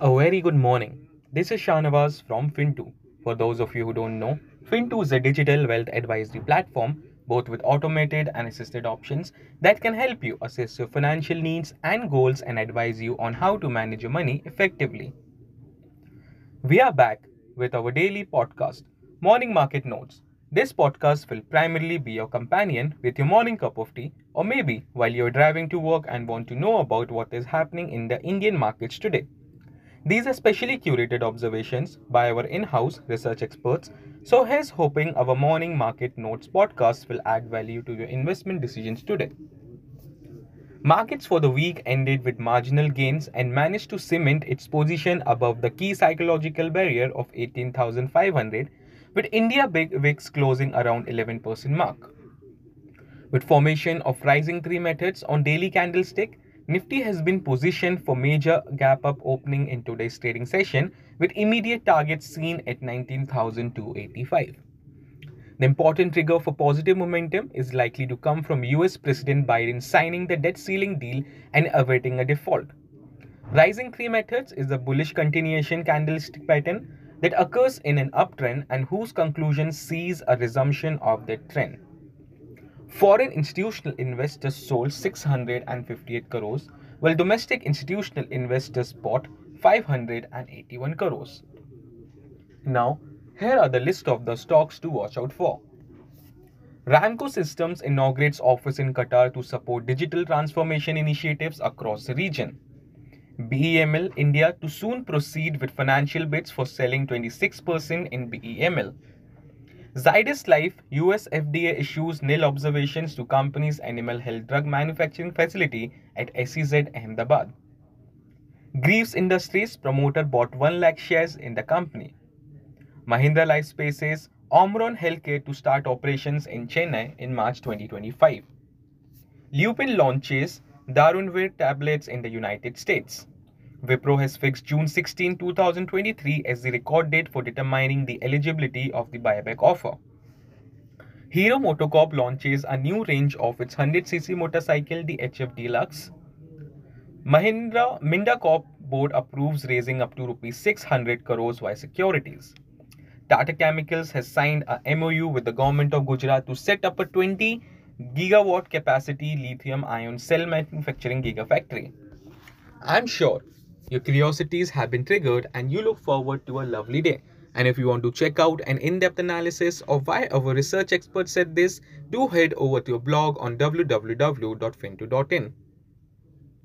A very good morning. This is Shanavaz from Fintoo. For those of you who don't know, Fintoo is a digital wealth advisory platform, both with automated and assisted options that can help you assess your financial needs and goals and advise you on how to manage your money effectively. We are back with our daily podcast, Morning Market Notes. This podcast will primarily be your companion with your morning cup of tea, or maybe while you're driving to work and want to know about what is happening in the Indian markets today. These are specially curated observations by our in house research experts, so here's hoping our morning market notes podcast will add value to your investment decisions today. Markets for the week ended with marginal gains and managed to cement its position above the key psychological barrier of 18,500, with India Big VIX closing around 11% mark. With formation of rising three methods on daily candlestick, Nifty has been positioned for major gap up opening in today's trading session with immediate targets seen at 19,285. The important trigger for positive momentum is likely to come from US President Biden signing the debt ceiling deal and averting a default. Rising three methods is a bullish continuation candlestick pattern that occurs in an uptrend and whose conclusion sees a resumption of that trend. Foreign institutional investors sold 658 crores, while domestic institutional investors bought 581 crores. Now, here are the list of the stocks to watch out for. Ramco Systems inaugurates office in Qatar to support digital transformation initiatives across the region. BEML India to soon proceed with financial bids for selling 26% in BEML. Zydus Life US FDA issues nil observations to company's animal health drug manufacturing facility at SEZ Ahmedabad. Greaves Industries promoter bought 1 lakh shares in the company. Mahindra Life Spaces Omron Healthcare to start operations in Chennai in March 2025. Lupin launches Darunavir tablets in the United States. Wipro has fixed June 16, 2023 as the record date for determining the eligibility of the buyback offer. Hero MotoCorp launches a new range of its 100cc motorcycle, the HF Deluxe. Mahindra Minda Corp board approves raising up to rupees 600 crores via securities. Tata Chemicals has signed a MOU with the government of Gujarat to set up a 20 gigawatt capacity lithium ion cell manufacturing gigafactory. I'm sure your curiosities have been triggered and you look forward to a lovely day. And if you want to check out an in-depth analysis of why our research experts said this, do head over to your blog on www.fintoo.in.